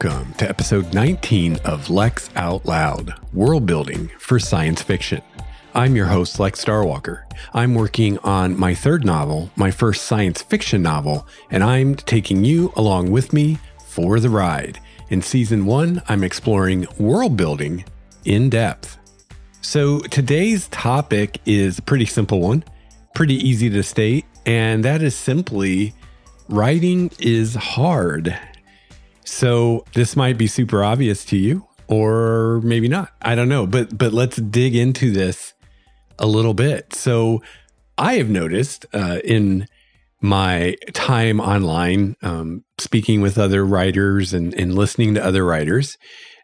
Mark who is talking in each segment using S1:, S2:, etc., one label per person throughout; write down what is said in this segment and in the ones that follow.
S1: Welcome to episode 19 of Lex Out Loud World Building for Science Fiction. I'm your host, Lex Starwalker. I'm working on my third novel, my first science fiction novel, and I'm taking you along with me for the ride. In season one, I'm exploring world building in depth. So today's topic is a pretty simple one, pretty easy to state, and that is simply writing is hard. So this might be super obvious to you or maybe not. I don't know, but but let's dig into this a little bit. So I have noticed uh, in my time online, um, speaking with other writers and, and listening to other writers,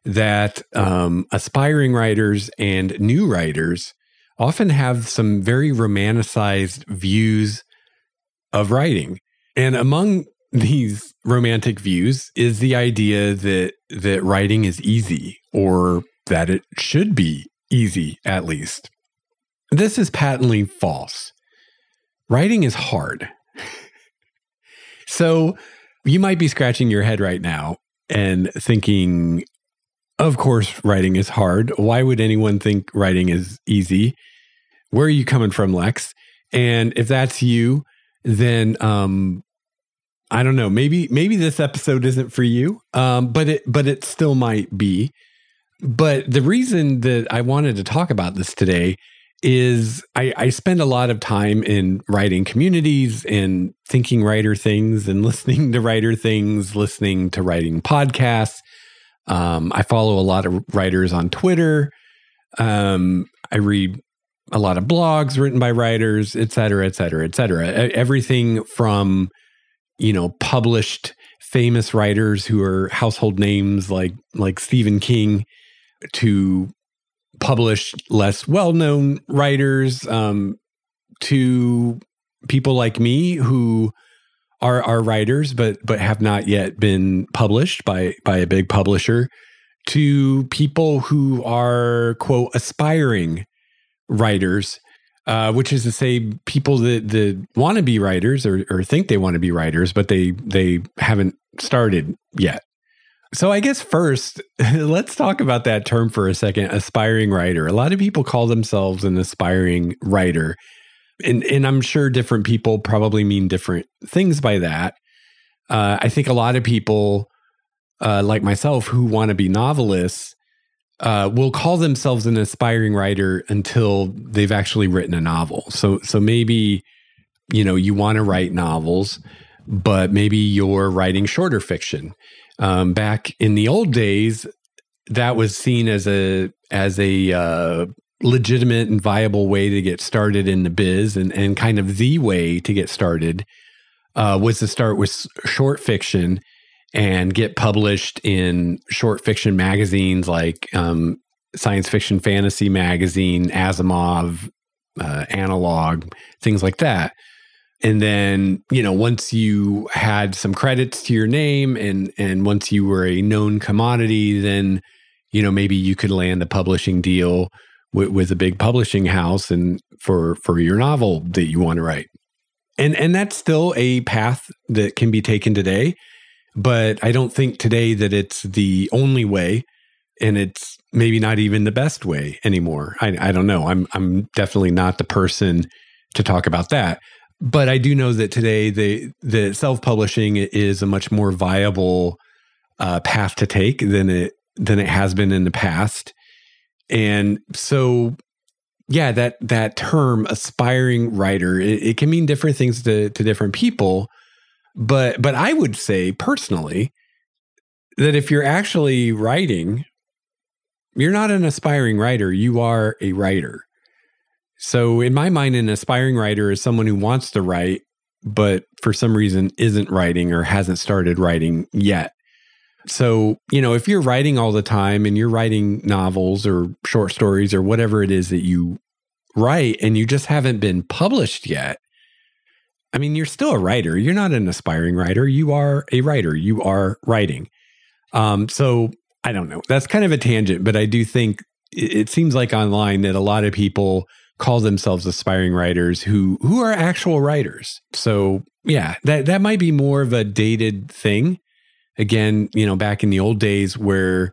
S1: that um, aspiring writers and new writers often have some very romanticized views of writing. And among these romantic views is the idea that that writing is easy or that it should be easy at least. This is patently false. Writing is hard. so you might be scratching your head right now and thinking, of course, writing is hard. Why would anyone think writing is easy? Where are you coming from, Lex? And if that's you, then um, I don't know. Maybe maybe this episode isn't for you, um, but it but it still might be. But the reason that I wanted to talk about this today is I, I spend a lot of time in writing communities and thinking writer things and listening to writer things, listening to writing podcasts. Um, I follow a lot of writers on Twitter. Um, I read a lot of blogs written by writers, et cetera, et cetera, et cetera. Everything from, you know, published famous writers who are household names like like Stephen King to published less well-known writers um, to people like me who are are writers but but have not yet been published by by a big publisher to people who are quote aspiring writers uh, which is to say people that that want to be writers or, or think they want to be writers but they they haven't started yet so I guess first, let's talk about that term for a second, aspiring writer. A lot of people call themselves an aspiring writer. And and I'm sure different people probably mean different things by that. Uh, I think a lot of people, uh, like myself, who want to be novelists, uh, will call themselves an aspiring writer until they've actually written a novel. So so maybe you know you want to write novels, but maybe you're writing shorter fiction um, back in the old days, that was seen as a as a uh, legitimate and viable way to get started in the biz, and and kind of the way to get started uh, was to start with short fiction and get published in short fiction magazines like um, Science Fiction Fantasy Magazine, Asimov, uh, Analog, things like that. And then you know once you had some credits to your name and and once you were a known commodity then you know maybe you could land a publishing deal with, with a big publishing house and for for your novel that you want to write. And and that's still a path that can be taken today but i don't think today that it's the only way and it's maybe not even the best way anymore. I, I don't know. I'm i'm definitely not the person to talk about that. But I do know that today the the self publishing is a much more viable uh, path to take than it than it has been in the past, and so yeah, that that term aspiring writer it, it can mean different things to to different people, but but I would say personally that if you're actually writing, you're not an aspiring writer, you are a writer. So, in my mind, an aspiring writer is someone who wants to write, but for some reason isn't writing or hasn't started writing yet. So, you know, if you're writing all the time and you're writing novels or short stories or whatever it is that you write and you just haven't been published yet, I mean, you're still a writer. You're not an aspiring writer. You are a writer. You are writing. Um, so I don't know. That's kind of a tangent, but I do think it, it seems like online that a lot of people call themselves aspiring writers who who are actual writers. So yeah, that that might be more of a dated thing again, you know, back in the old days where,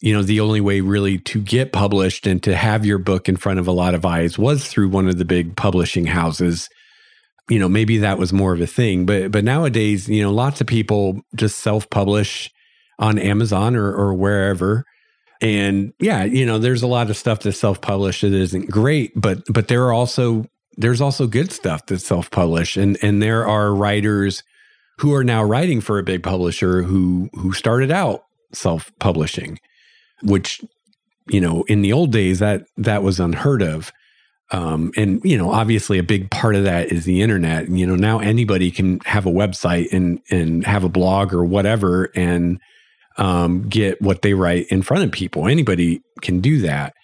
S1: you know, the only way really to get published and to have your book in front of a lot of eyes was through one of the big publishing houses. You know, maybe that was more of a thing, but but nowadays, you know, lots of people just self-publish on Amazon or or wherever. And yeah, you know, there's a lot of stuff that's self-published that isn't great, but but there are also there's also good stuff that's self-published and and there are writers who are now writing for a big publisher who who started out self-publishing which you know in the old days that that was unheard of um, and you know obviously a big part of that is the internet. And you know now anybody can have a website and and have a blog or whatever and um, get what they write in front of people. Anybody can do that.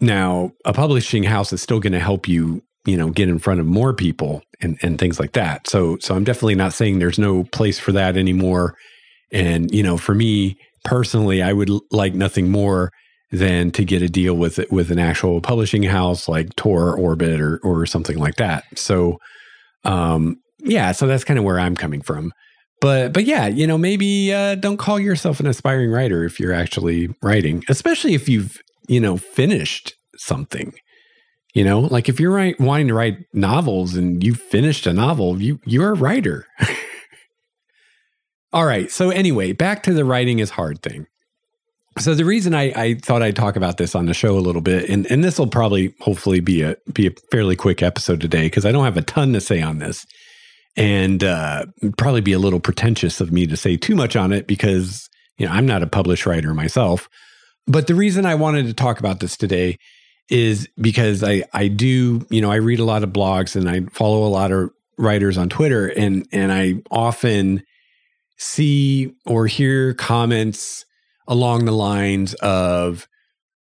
S1: Now a publishing house is still going to help you you know get in front of more people and and things like that. So so i'm definitely not saying there's no place for that anymore. And you know for me personally i would like nothing more than to get a deal with it with an actual publishing house like tor orbit or or something like that so um yeah so that's kind of where i'm coming from but but yeah you know maybe uh, don't call yourself an aspiring writer if you're actually writing especially if you've you know finished something you know, like if you're wanting to write novels and you finished a novel, you you're a writer. All right. So anyway, back to the writing is hard thing. So the reason I, I thought I'd talk about this on the show a little bit, and, and this will probably hopefully be a be a fairly quick episode today because I don't have a ton to say on this, and uh, probably be a little pretentious of me to say too much on it because you know I'm not a published writer myself. But the reason I wanted to talk about this today is because I I do you know I read a lot of blogs and I follow a lot of writers on Twitter and and I often see or hear comments along the lines of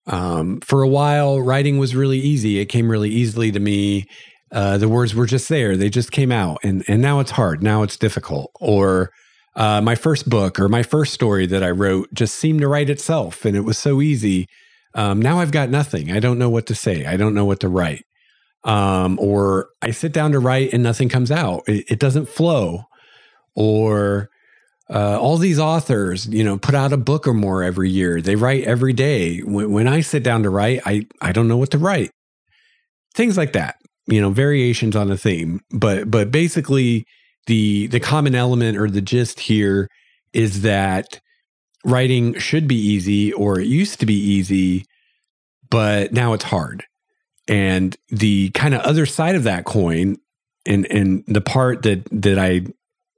S1: um, for a while writing was really easy it came really easily to me uh, the words were just there they just came out and and now it's hard now it's difficult or uh, my first book or my first story that I wrote just seemed to write itself and it was so easy um, now I've got nothing. I don't know what to say. I don't know what to write. Um, or I sit down to write and nothing comes out. It, it doesn't flow. Or uh, all these authors, you know, put out a book or more every year. They write every day. When, when I sit down to write, I I don't know what to write. Things like that. You know, variations on a theme. But but basically, the the common element or the gist here is that writing should be easy or it used to be easy, but now it's hard. And the kind of other side of that coin, and and the part that that I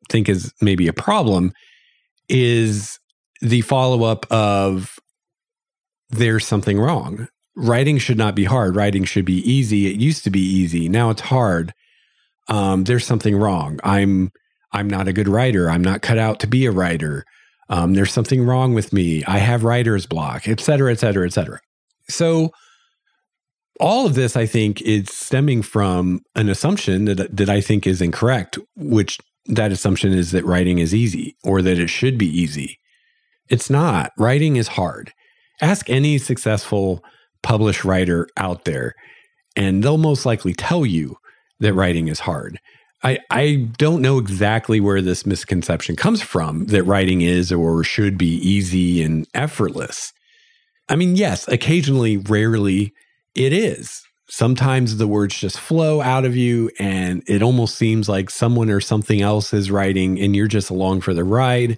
S1: think is maybe a problem, is the follow up of there's something wrong. Writing should not be hard. Writing should be easy. It used to be easy. Now it's hard. Um, there's something wrong. I'm I'm not a good writer. I'm not cut out to be a writer. Um, there's something wrong with me. I have writer's block, et cetera, et cetera, et cetera. So, all of this, I think, is stemming from an assumption that, that I think is incorrect, which that assumption is that writing is easy or that it should be easy. It's not. Writing is hard. Ask any successful published writer out there, and they'll most likely tell you that writing is hard. I, I don't know exactly where this misconception comes from that writing is or should be easy and effortless. I mean, yes, occasionally, rarely, it is. Sometimes the words just flow out of you and it almost seems like someone or something else is writing and you're just along for the ride.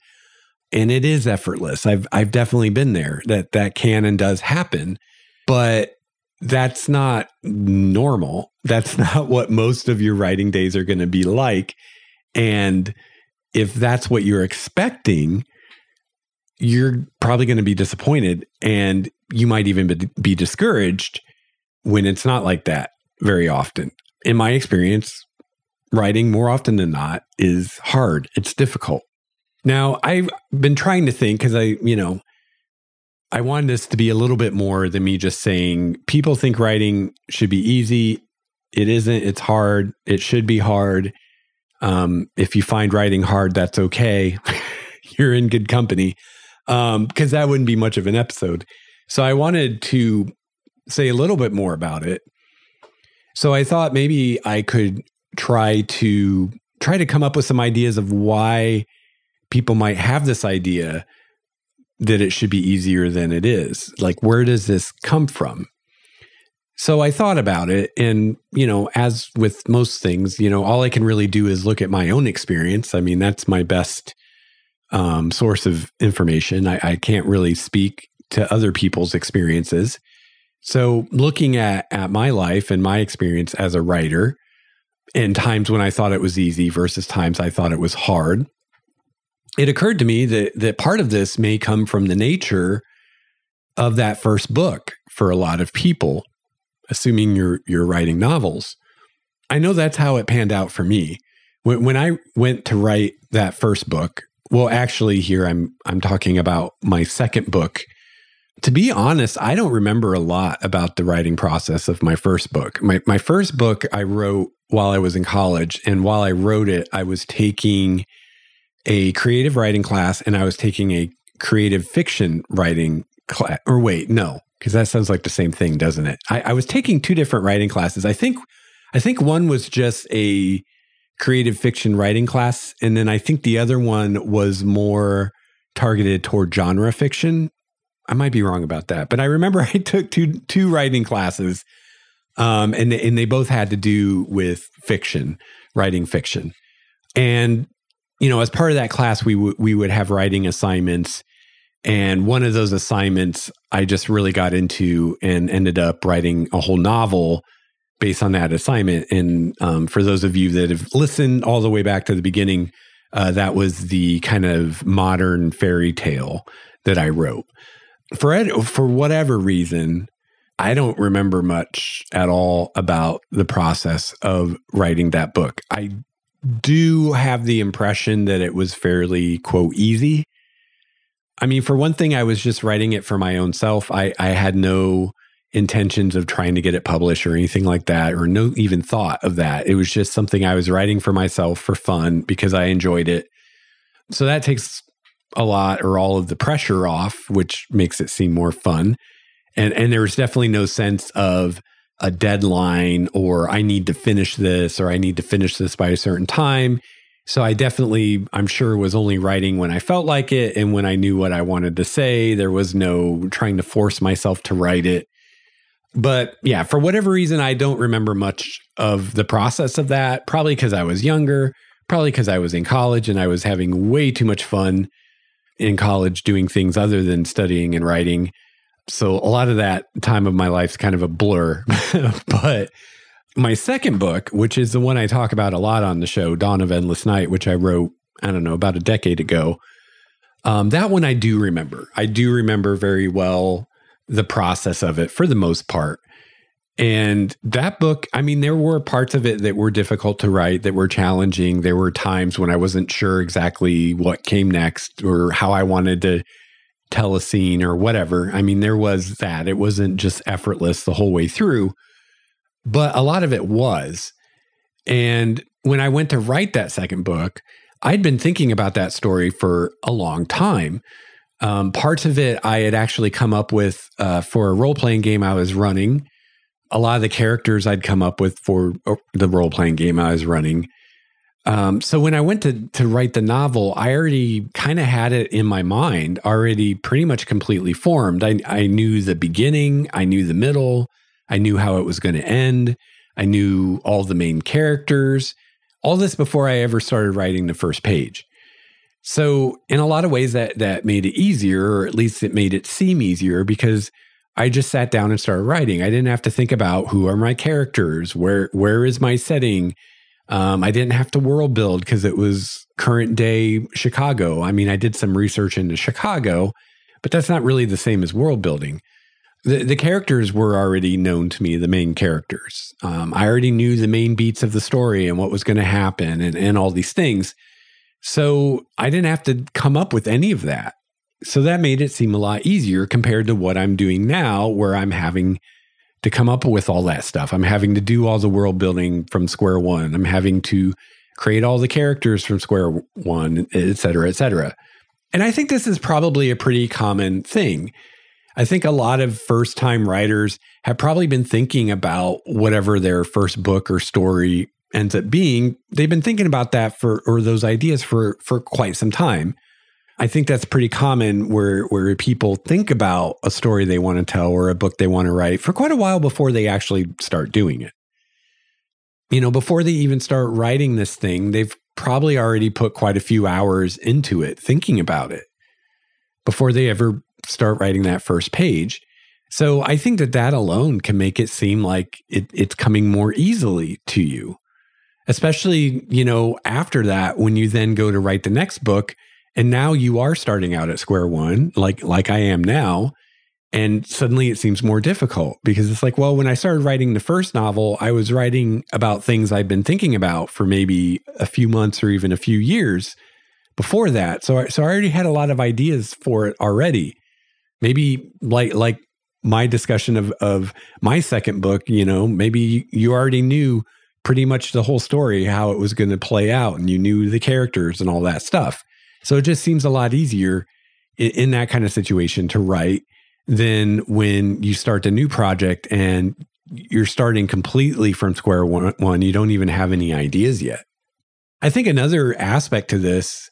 S1: And it is effortless. I've I've definitely been there. That that can and does happen. But that's not normal. That's not what most of your writing days are going to be like. And if that's what you're expecting, you're probably going to be disappointed and you might even be, be discouraged when it's not like that very often. In my experience, writing more often than not is hard, it's difficult. Now, I've been trying to think because I, you know, I wanted this to be a little bit more than me just saying people think writing should be easy. It isn't. It's hard. It should be hard. Um, if you find writing hard, that's okay. You're in good company because um, that wouldn't be much of an episode. So I wanted to say a little bit more about it. So I thought maybe I could try to try to come up with some ideas of why people might have this idea that it should be easier than it is. Like, where does this come from? So I thought about it. And, you know, as with most things, you know, all I can really do is look at my own experience. I mean, that's my best um, source of information. I, I can't really speak to other people's experiences. So looking at, at my life and my experience as a writer, and times when I thought it was easy versus times I thought it was hard, it occurred to me that that part of this may come from the nature of that first book for a lot of people assuming you're you're writing novels. I know that's how it panned out for me. When, when I went to write that first book, well, actually, here I'm I'm talking about my second book. To be honest, I don't remember a lot about the writing process of my first book. My my first book I wrote while I was in college, and while I wrote it, I was taking a creative writing class and I was taking a creative fiction writing class. Or wait, no, because that sounds like the same thing, doesn't it? I, I was taking two different writing classes. I think I think one was just a creative fiction writing class, and then I think the other one was more targeted toward genre fiction. I might be wrong about that, but I remember I took two two writing classes, um, and and they both had to do with fiction, writing fiction, and you know, as part of that class, we w- we would have writing assignments and one of those assignments I just really got into and ended up writing a whole novel based on that assignment. And um, for those of you that have listened all the way back to the beginning, uh, that was the kind of modern fairy tale that I wrote. For for whatever reason, I don't remember much at all about the process of writing that book. I do have the impression that it was fairly quote easy I mean, for one thing, I was just writing it for my own self. I, I had no intentions of trying to get it published or anything like that, or no even thought of that. It was just something I was writing for myself for fun because I enjoyed it. So that takes a lot or all of the pressure off, which makes it seem more fun. And and there was definitely no sense of a deadline or I need to finish this or I need to finish this by a certain time. So I definitely, I'm sure, was only writing when I felt like it and when I knew what I wanted to say. There was no trying to force myself to write it. But yeah, for whatever reason, I don't remember much of the process of that. Probably because I was younger, probably because I was in college and I was having way too much fun in college doing things other than studying and writing. So a lot of that time of my life is kind of a blur. but my second book, which is the one I talk about a lot on the show, Dawn of Endless Night, which I wrote, I don't know, about a decade ago. Um, that one I do remember. I do remember very well the process of it for the most part. And that book, I mean, there were parts of it that were difficult to write, that were challenging. There were times when I wasn't sure exactly what came next or how I wanted to tell a scene or whatever. I mean, there was that. It wasn't just effortless the whole way through but a lot of it was. And when I went to write that second book, I'd been thinking about that story for a long time. Um, parts of it I had actually come up with uh, for a role playing game I was running. A lot of the characters I'd come up with for uh, the role playing game I was running. Um, so when I went to to write the novel, I already kind of had it in my mind, already pretty much completely formed. I, I knew the beginning, I knew the middle, I knew how it was going to end. I knew all the main characters, all this before I ever started writing the first page. So, in a lot of ways, that that made it easier, or at least it made it seem easier, because I just sat down and started writing. I didn't have to think about who are my characters, where where is my setting. Um, I didn't have to world build because it was current day Chicago. I mean, I did some research into Chicago, but that's not really the same as world building the, the characters were already known to me, the main characters. Um, I already knew the main beats of the story and what was going to happen and, and all these things. So I didn't have to come up with any of that. So that made it seem a lot easier compared to what I'm doing now, where I'm having to come up with all that stuff. I'm having to do all the world building from square one. I'm having to create all the characters from square one, et cetera, et cetera. And I think this is probably a pretty common thing. I think a lot of first time writers have probably been thinking about whatever their first book or story ends up being, they've been thinking about that for or those ideas for for quite some time. I think that's pretty common where where people think about a story they want to tell or a book they want to write for quite a while before they actually start doing it. You know, before they even start writing this thing, they've probably already put quite a few hours into it thinking about it before they ever start writing that first page. So I think that that alone can make it seem like it, it's coming more easily to you, especially, you know, after that, when you then go to write the next book and now you are starting out at square one, like, like I am now. And suddenly it seems more difficult because it's like, well, when I started writing the first novel, I was writing about things I've been thinking about for maybe a few months or even a few years before that. So, I, so I already had a lot of ideas for it already. Maybe like like my discussion of of my second book, you know, maybe you already knew pretty much the whole story how it was going to play out, and you knew the characters and all that stuff. So it just seems a lot easier in, in that kind of situation to write than when you start a new project and you're starting completely from square one, one. You don't even have any ideas yet. I think another aspect to this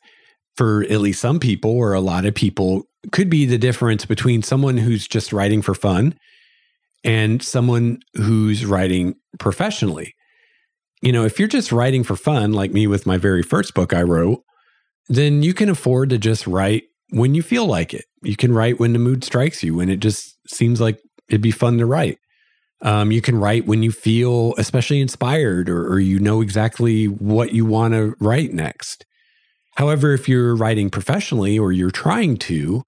S1: for at least some people or a lot of people could be the difference between someone who's just writing for fun and someone who's writing professionally. You know, if you're just writing for fun, like me with my very first book I wrote, then you can afford to just write when you feel like it. You can write when the mood strikes you, when it just seems like it'd be fun to write. Um, you can write when you feel especially inspired or, or you know exactly what you want to write next. However, if you're writing professionally or you're trying to,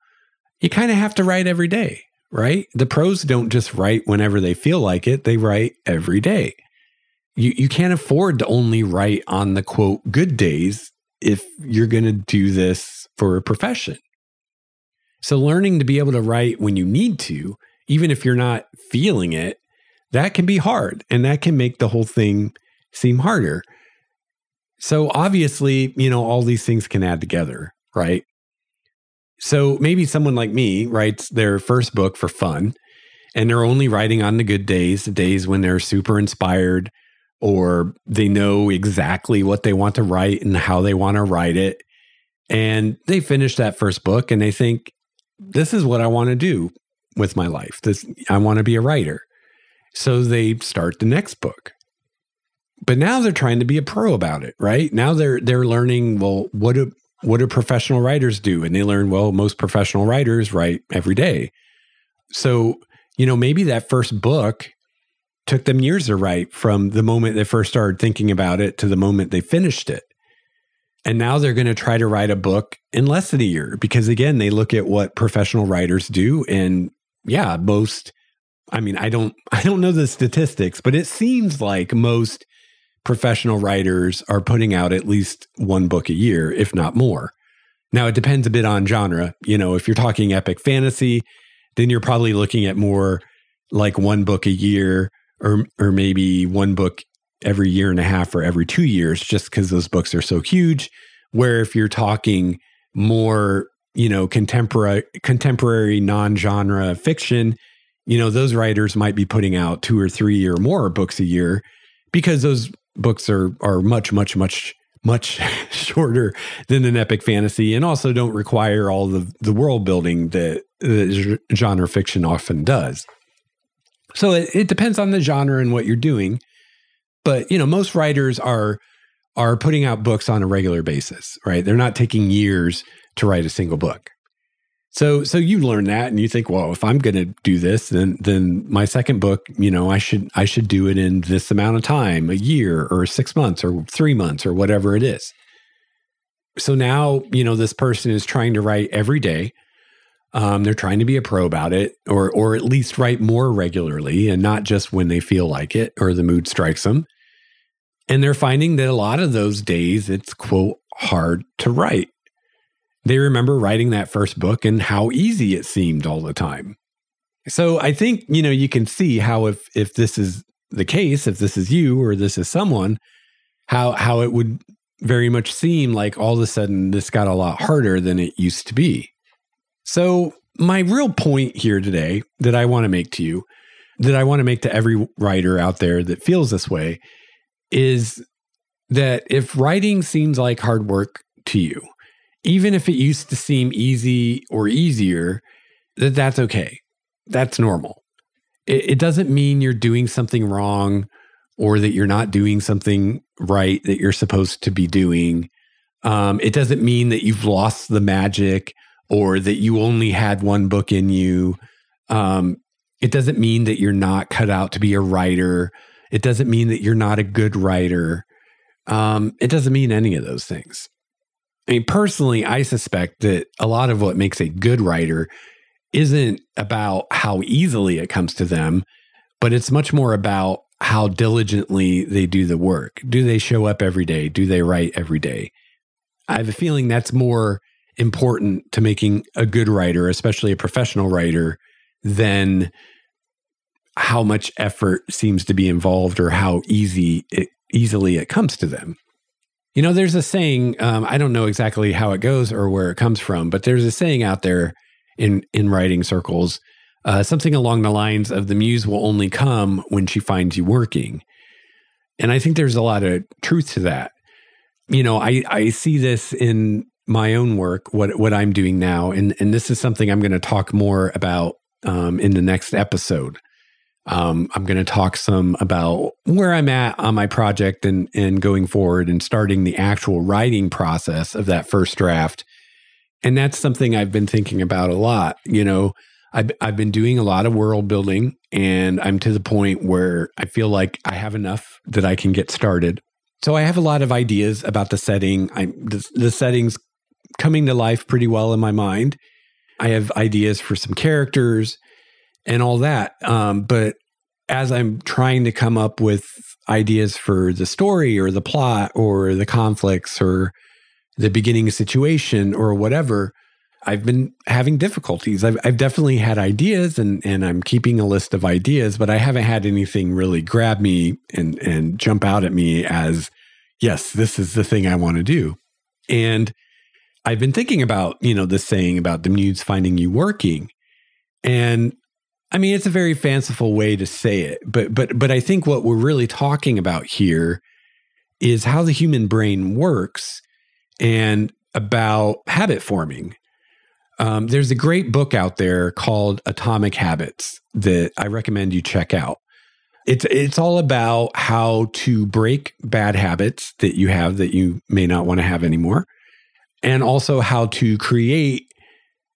S1: you kind of have to write every day, right? The pros don't just write whenever they feel like it, they write every day. You, you can't afford to only write on the quote good days if you're going to do this for a profession. So, learning to be able to write when you need to, even if you're not feeling it, that can be hard and that can make the whole thing seem harder. So obviously, you know, all these things can add together, right? So maybe someone like me writes their first book for fun and they're only writing on the good days, the days when they're super inspired or they know exactly what they want to write and how they want to write it. And they finish that first book and they think, this is what I want to do with my life. This I want to be a writer. So they start the next book but now they're trying to be a pro about it, right? Now they're they're learning, well, what do what do professional writers do? And they learn, well, most professional writers write every day. So, you know, maybe that first book took them years to write from the moment they first started thinking about it to the moment they finished it. And now they're going to try to write a book in less than a year because again, they look at what professional writers do and yeah, most I mean, I don't I don't know the statistics, but it seems like most professional writers are putting out at least one book a year, if not more. Now, it depends a bit on genre. You know, if you're talking epic fantasy, then you're probably looking at more like one book a year or or maybe one book every year and a half or every 2 years just cuz those books are so huge where if you're talking more, you know, contemporary contemporary non-genre fiction, you know, those writers might be putting out 2 or 3 or more books a year because those books are are much much much much shorter than an epic fantasy and also don't require all the the world building that, that genre fiction often does so it, it depends on the genre and what you're doing but you know most writers are are putting out books on a regular basis right they're not taking years to write a single book so so you learn that and you think, well, if I'm going to do this, then then my second book, you know, I should I should do it in this amount of time, a year or 6 months or 3 months or whatever it is. So now, you know, this person is trying to write every day. Um, they're trying to be a pro about it or or at least write more regularly and not just when they feel like it or the mood strikes them. And they're finding that a lot of those days it's quote hard to write they remember writing that first book and how easy it seemed all the time. So I think, you know, you can see how if if this is the case, if this is you or this is someone, how how it would very much seem like all of a sudden this got a lot harder than it used to be. So my real point here today that I want to make to you, that I want to make to every writer out there that feels this way is that if writing seems like hard work to you, even if it used to seem easy or easier, that that's okay. That's normal. It, it doesn't mean you're doing something wrong or that you're not doing something right that you're supposed to be doing. Um, it doesn't mean that you've lost the magic or that you only had one book in you. Um, it doesn't mean that you're not cut out to be a writer. It doesn't mean that you're not a good writer. Um, it doesn't mean any of those things. I mean, personally, I suspect that a lot of what makes a good writer isn't about how easily it comes to them, but it's much more about how diligently they do the work. Do they show up every day? Do they write every day? I have a feeling that's more important to making a good writer, especially a professional writer, than how much effort seems to be involved or how easy it, easily it comes to them. You know, there's a saying, um, I don't know exactly how it goes or where it comes from, but there's a saying out there in, in writing circles, uh, something along the lines of the muse will only come when she finds you working. And I think there's a lot of truth to that. You know, I, I see this in my own work, what, what I'm doing now. And, and this is something I'm going to talk more about um, in the next episode. Um, I'm going to talk some about where I'm at on my project and, and going forward and starting the actual writing process of that first draft. And that's something I've been thinking about a lot. You know, I've, I've been doing a lot of world building and I'm to the point where I feel like I have enough that I can get started. So I have a lot of ideas about the setting. I the, the settings coming to life pretty well in my mind. I have ideas for some characters and all that. Um, but as I'm trying to come up with ideas for the story or the plot or the conflicts or the beginning situation or whatever, I've been having difficulties. I've, I've definitely had ideas and, and I'm keeping a list of ideas, but I haven't had anything really grab me and, and jump out at me as, yes, this is the thing I want to do. And I've been thinking about, you know, this saying about the muse finding you working. And I mean, it's a very fanciful way to say it, but but but I think what we're really talking about here is how the human brain works and about habit forming. Um, there's a great book out there called Atomic Habits that I recommend you check out. It's it's all about how to break bad habits that you have that you may not want to have anymore, and also how to create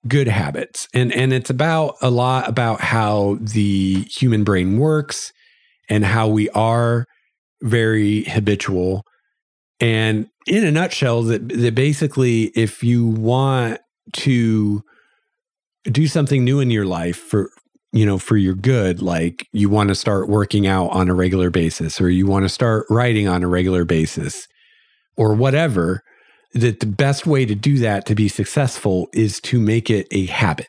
S1: good habits. And and it's about a lot about how the human brain works and how we are very habitual. And in a nutshell, that, that basically if you want to do something new in your life for you know for your good like you want to start working out on a regular basis or you want to start writing on a regular basis or whatever that the best way to do that to be successful is to make it a habit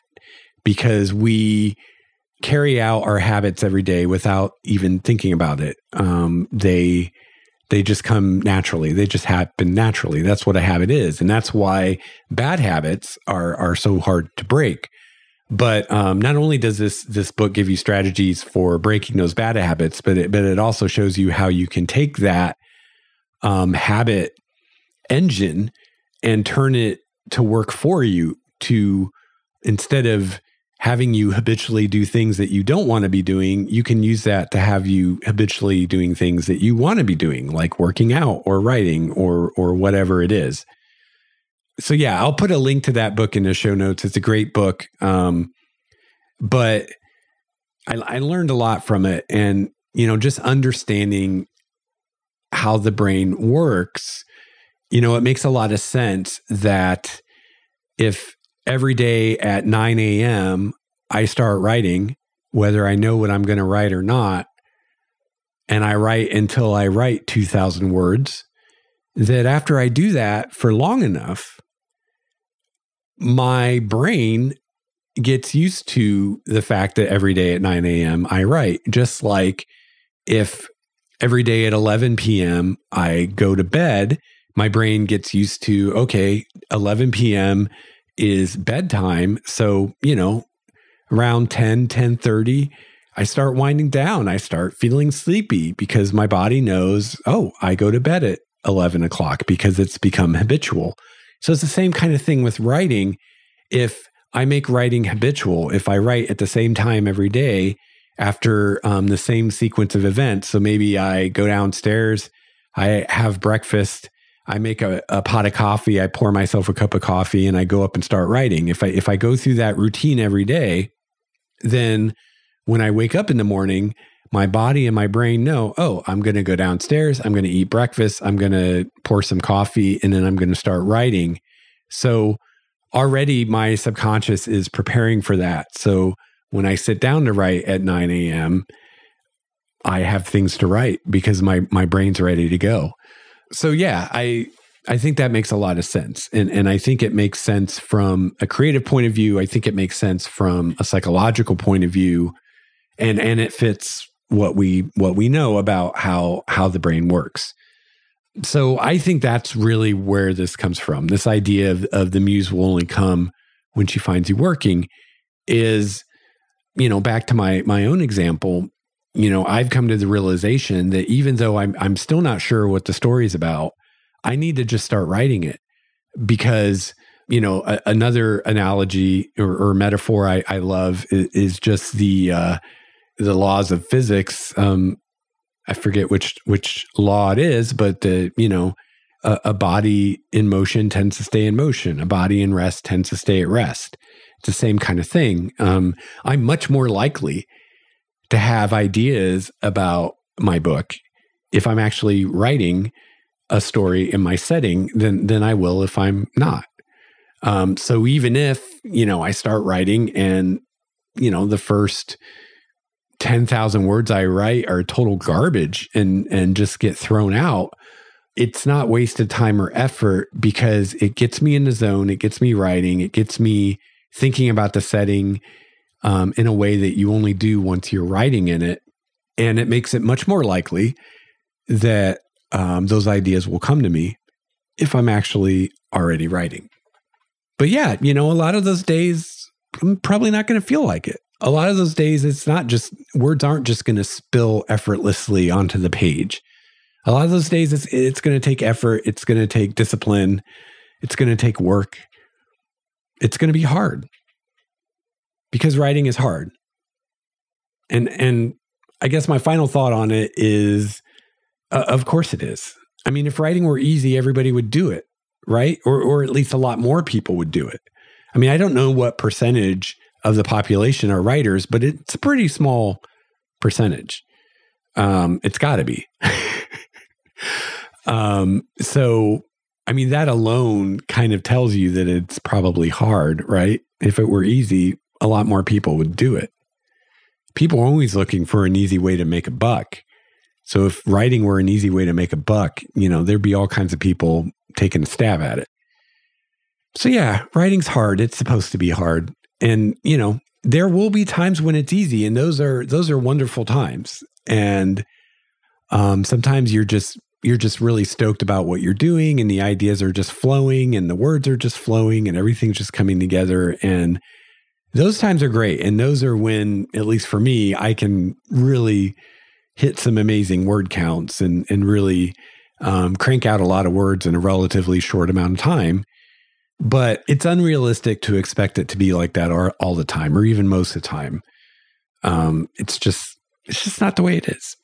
S1: because we carry out our habits every day without even thinking about it. Um, they they just come naturally. They just happen naturally. That's what a habit is, and that's why bad habits are are so hard to break. But um, not only does this this book give you strategies for breaking those bad habits, but it, but it also shows you how you can take that um, habit engine and turn it to work for you to instead of having you habitually do things that you don't want to be doing, you can use that to have you habitually doing things that you want to be doing, like working out or writing or or whatever it is. So yeah, I'll put a link to that book in the show notes. It's a great book, um, but I, I learned a lot from it, and you know, just understanding how the brain works you know, it makes a lot of sense that if every day at 9 a.m. I start writing, whether I know what I'm going to write or not, and I write until I write 2,000 words, that after I do that for long enough, my brain gets used to the fact that every day at 9 a.m. I write, just like if every day at 11 p.m. I go to bed my brain gets used to okay 11 p.m is bedtime so you know around 10 10 30 i start winding down i start feeling sleepy because my body knows oh i go to bed at 11 o'clock because it's become habitual. So it's the same kind of thing with writing. If I make writing habitual, if I write at the same time every day after um, the same sequence of events, so maybe I go downstairs, I have breakfast, I make a, a pot of coffee, I pour myself a cup of coffee, and I go up and start writing. If I if I go through that routine every day, then when I wake up in the morning, my body and my brain know, oh, I'm going to go downstairs, I'm going to eat breakfast, I'm going to pour some coffee, and then I'm going to start writing. So already my subconscious is preparing for that. So when I sit down to write at 9 a.m., I have things to write because my my brain's ready to go. So yeah, I I think that makes a lot of sense. And and I think it makes sense from a creative point of view. I think it makes sense from a psychological point of view. And and it fits what we what we know about how how the brain works. So I think that's really where this comes from. This idea of, of the muse will only come when she finds you working is, you know, back to my my own example, you know, I've come to the realization that even though I'm I'm still not sure what the story is about, I need to just start writing it because you know a, another analogy or, or metaphor I, I love is, is, just the uh, the laws of physics. Um, I forget which which law it is, but the you know a, a, body in motion tends to stay in motion. A body in rest tends to stay at rest. It's the same kind of thing. Um, I'm much more likely to have ideas about my book if I'm actually writing a story in my setting than than I will if I'm not. Um, so even if you know I start writing and you know the first 10,000 words I write are total garbage and and just get thrown out, it's not wasted time or effort because it gets me in the zone, it gets me writing, it gets me thinking about the setting um, in a way that you only do once you're writing in it. And it makes it much more likely that um, those ideas will come to me if I'm actually already writing. But yeah, you know, a lot of those days, I'm probably not going to feel like it a lot of those days, it's not just words aren't just going to spill effortlessly onto the page. A lot of those days, it's, it's going to take effort. It's going to take discipline. It's going to take work. It's going to be hard because writing is hard. And, and I guess my final thought on it is uh, of course it is. I mean, if writing were easy, everybody would do it, right? Or, or at least a lot more people would do it. I mean, I don't know what percentage of the population are writers, but it's a pretty small percentage. Um, it's got to be. um, so, I mean, that alone kind of tells you that it's probably hard, right? If it were easy, a lot more people would do it. People are always looking for an easy way to make a buck. So, if writing were an easy way to make a buck, you know, there'd be all kinds of people taking a stab at it. So, yeah, writing's hard. It's supposed to be hard and you know there will be times when it's easy and those are those are wonderful times and um, sometimes you're just you're just really stoked about what you're doing and the ideas are just flowing and the words are just flowing and everything's just coming together and those times are great and those are when at least for me i can really hit some amazing word counts and and really um, crank out a lot of words in a relatively short amount of time. But it's unrealistic to expect it to be like that all, the time or even most of the time. Um, it's just it's just not the way it is.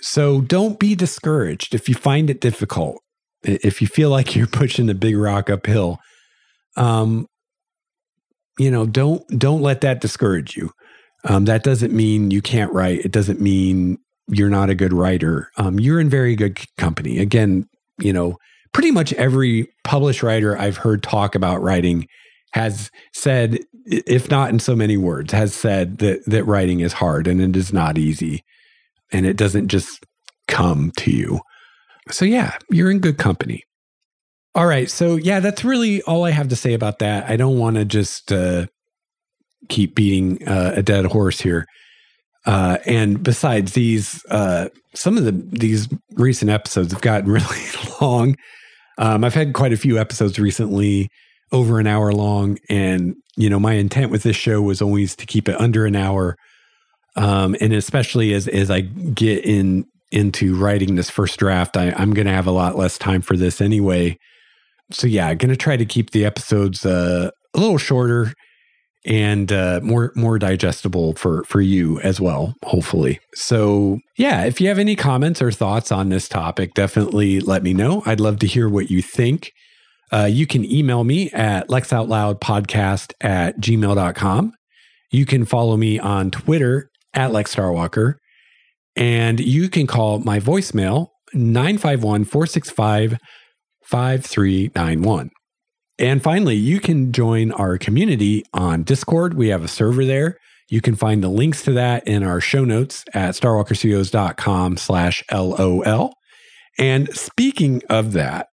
S1: So don't be discouraged if you find it difficult if you feel like you're pushing a big rock uphill. Um, you know don't don't let that discourage you um, that doesn't mean you can't write it doesn't mean you're not a good writer um, you're in very good company again you know pretty much every published writer I've heard talk about writing has said, if not in so many words, has said that that writing is hard and it is not easy, and it doesn't just come to you. So yeah, you're in good company. All right, so yeah, that's really all I have to say about that. I don't want to just uh, keep beating uh, a dead horse here. Uh, and besides these, uh, some of the these recent episodes have gotten really long. Um, I've had quite a few episodes recently over an hour long. And, you know, my intent with this show was always to keep it under an hour. Um, and especially as, as I get in into writing this first draft. I, am going to have a lot less time for this anyway. So, yeah, going to try to keep the episodes uh, a little shorter and uh, more more digestible for for you as well hopefully. So yeah if you have any comments or thoughts on this topic definitely let me know. I'd love to hear what you think. Uh, you can email me at lexoutloudpodcast at gmail.com you can follow me on twitter at lex starwalker and you can call my voicemail 951 465 5391 and finally, you can join our community on Discord. We have a server there. You can find the links to that in our show notes at starwalkerstudios.com slash LOL. And speaking of that,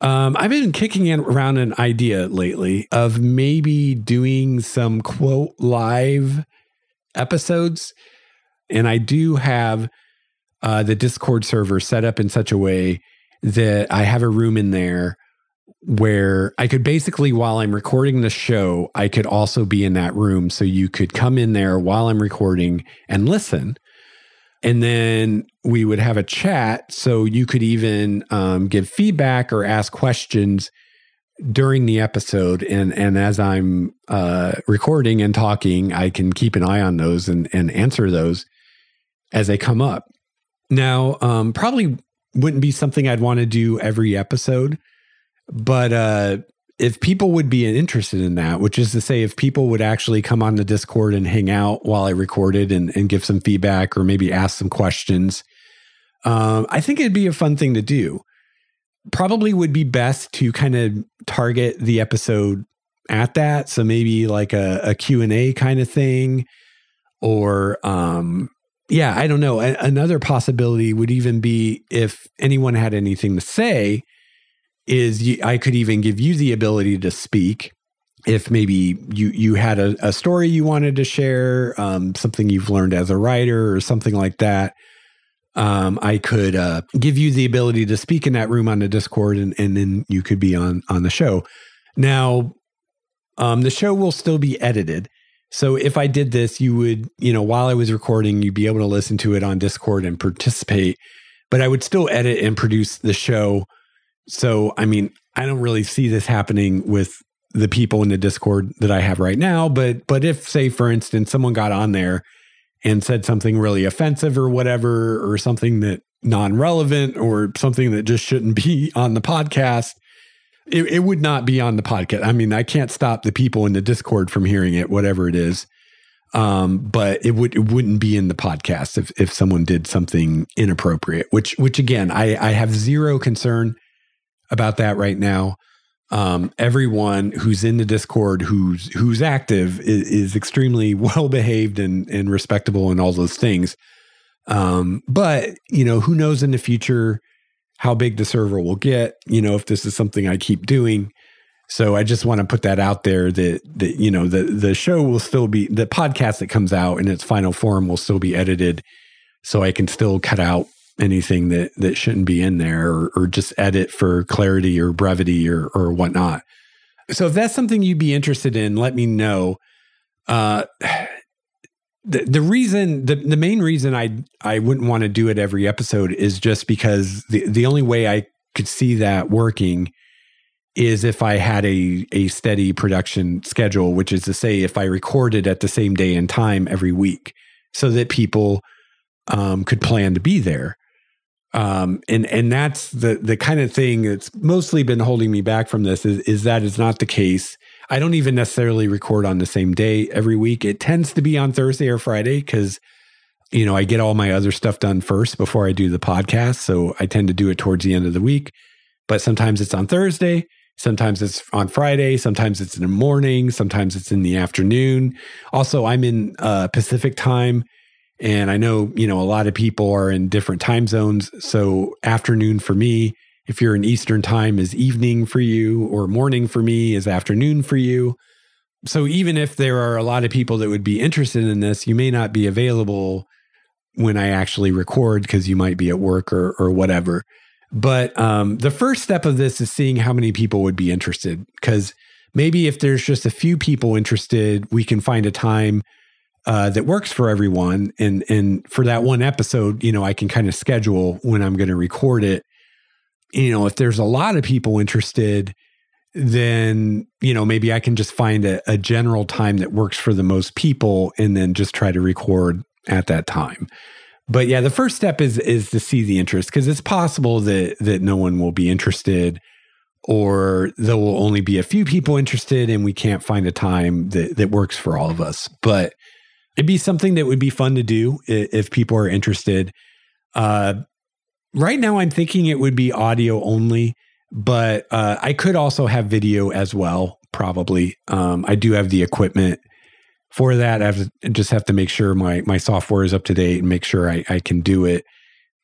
S1: um, I've been kicking around an idea lately of maybe doing some quote live episodes. And I do have uh, the Discord server set up in such a way that I have a room in there where I could basically, while I'm recording the show, I could also be in that room. So you could come in there while I'm recording and listen. And then we would have a chat. So you could even um, give feedback or ask questions during the episode. And, and as I'm uh, recording and talking, I can keep an eye on those and, and answer those as they come up. Now, um, probably wouldn't be something I'd want to do every episode but uh, if people would be interested in that, which is to say, if people would actually come on the Discord and hang out while I recorded and, and give some feedback or maybe ask some questions, um, I think it'd be a fun thing to do. Probably would be best to kind of target the episode at that. So maybe like a, a Q&A kind of thing or um, yeah, I don't know. A- another possibility would even be if anyone had anything to say, is you, I could even give you the ability to speak if maybe you you had a, a story you wanted to share, um, something you've learned as a writer or something like that. Um, I could uh, give you the ability to speak in that room on the Discord, and, and then you could be on on the show. Now, um, the show will still be edited. So if I did this, you would, you know, while I was recording, you'd be able to listen to it on Discord and participate. But I would still edit and produce the show so, I mean, I don't really see this happening with the people in the Discord that I have right now, but but if say for instance someone got on there and said something really offensive or whatever or something that non-relevant or something that just shouldn't be on the podcast, it, it would not be on the podcast. I mean, I can't stop the people in the Discord from hearing it, whatever it is. Um, but it would it wouldn't be in the podcast if if someone did something inappropriate, which which again I I have zero concern about that right now. Um, everyone who's in the Discord who's who's active is, is extremely well behaved and and respectable and all those things. Um, but you know, who knows in the future how big the server will get? You know, if this is something I keep doing. So I just want to put that out there that that you know the the show will still be the podcast that comes out in its final form will still be edited, so I can still cut out anything that that shouldn't be in there or, or just edit for clarity or brevity or or whatnot. So if that's something you'd be interested in, let me know. Uh, the the reason the, the main reason I I wouldn't want to do it every episode is just because the the only way I could see that working is if I had a a steady production schedule, which is to say if I recorded at the same day and time every week, so that people um, could plan to be there. Um, and and that's the the kind of thing that's mostly been holding me back from this is is that it's not the case. I don't even necessarily record on the same day every week. It tends to be on Thursday or Friday because you know I get all my other stuff done first before I do the podcast. So I tend to do it towards the end of the week. But sometimes it's on Thursday, sometimes it's on Friday, sometimes it's in the morning, sometimes it's in the afternoon. Also, I'm in uh, Pacific time and I know, you know, a lot of people are in different time zones. So afternoon for me, if you're in Eastern time, is evening for you, or morning for me is afternoon for you. So even if there are a lot of people that would be interested in this, you may not be available when I actually record because you might be at work or or whatever. But um, the first step of this is seeing how many people would be interested. Because maybe if there's just a few people interested, we can find a time uh, that works for everyone. And and for that one episode, you know, I can kind of schedule when I'm going to record it. You know, if there's a lot of people interested, then you know maybe I can just find a, a general time that works for the most people, and then just try to record at that time. But yeah, the first step is is to see the interest because it's possible that that no one will be interested or there will only be a few people interested and we can't find a time that, that works for all of us. But it'd be something that would be fun to do if people are interested. Uh, right now, I'm thinking it would be audio only, but uh, I could also have video as well, probably. Um, I do have the equipment for that. I have to, just have to make sure my, my software is up to date and make sure I, I can do it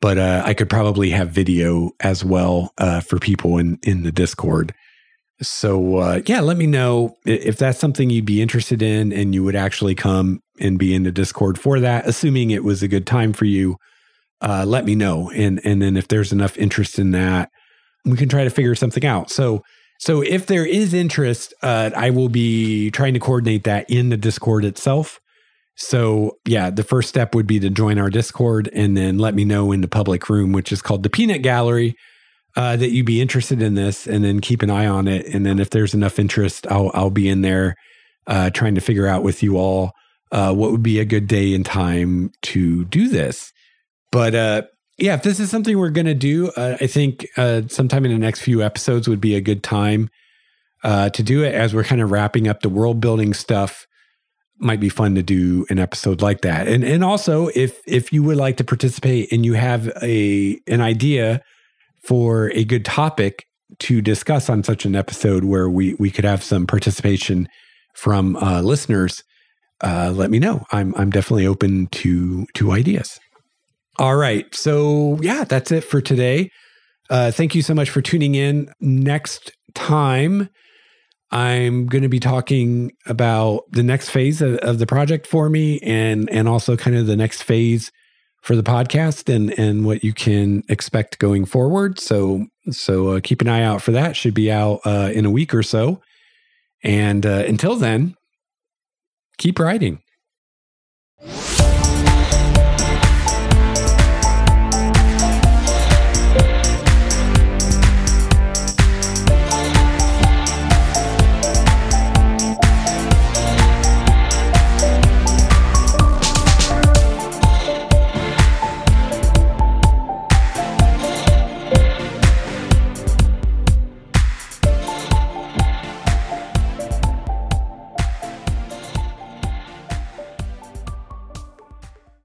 S1: but uh, I could probably have video as well uh, for people in in the Discord. So uh, yeah, let me know if that's something you'd be interested in, and you would actually come and be in the Discord for that. Assuming it was a good time for you, uh, let me know, and and then if there's enough interest in that, we can try to figure something out. So. So if there is interest, uh, I will be trying to coordinate that in the Discord itself. So, yeah, the first step would be to join our Discord and then let me know in the public room, which is called the Peanut Gallery, uh, that you'd be interested in this, and then keep an eye on it. And then if there's enough interest, I'll I'll be in there uh, trying to figure out with you all uh, what would be a good day and time to do this. But uh, yeah, if this is something we're going to do, uh, I think uh, sometime in the next few episodes would be a good time to do it as we're kind of wrapping up the world building stuff might be fun to do an episode like that. And and also if if you would like to participate and you have a an idea for a good topic to discuss on such an episode where we we could have some participation from uh, listeners, uh, let me know. I'm I'm definitely open to to ideas. All right, so yeah, that's it for today. Uh, thank you so much for tuning in. Next time I'm going to be talking about the next phase of, of, the project for me and and also kind of the next phase for the podcast and and what you can expect going forward. So so uh, keep an eye out for that. Should be out uh, in a week or so. And uh, until then, keep writing.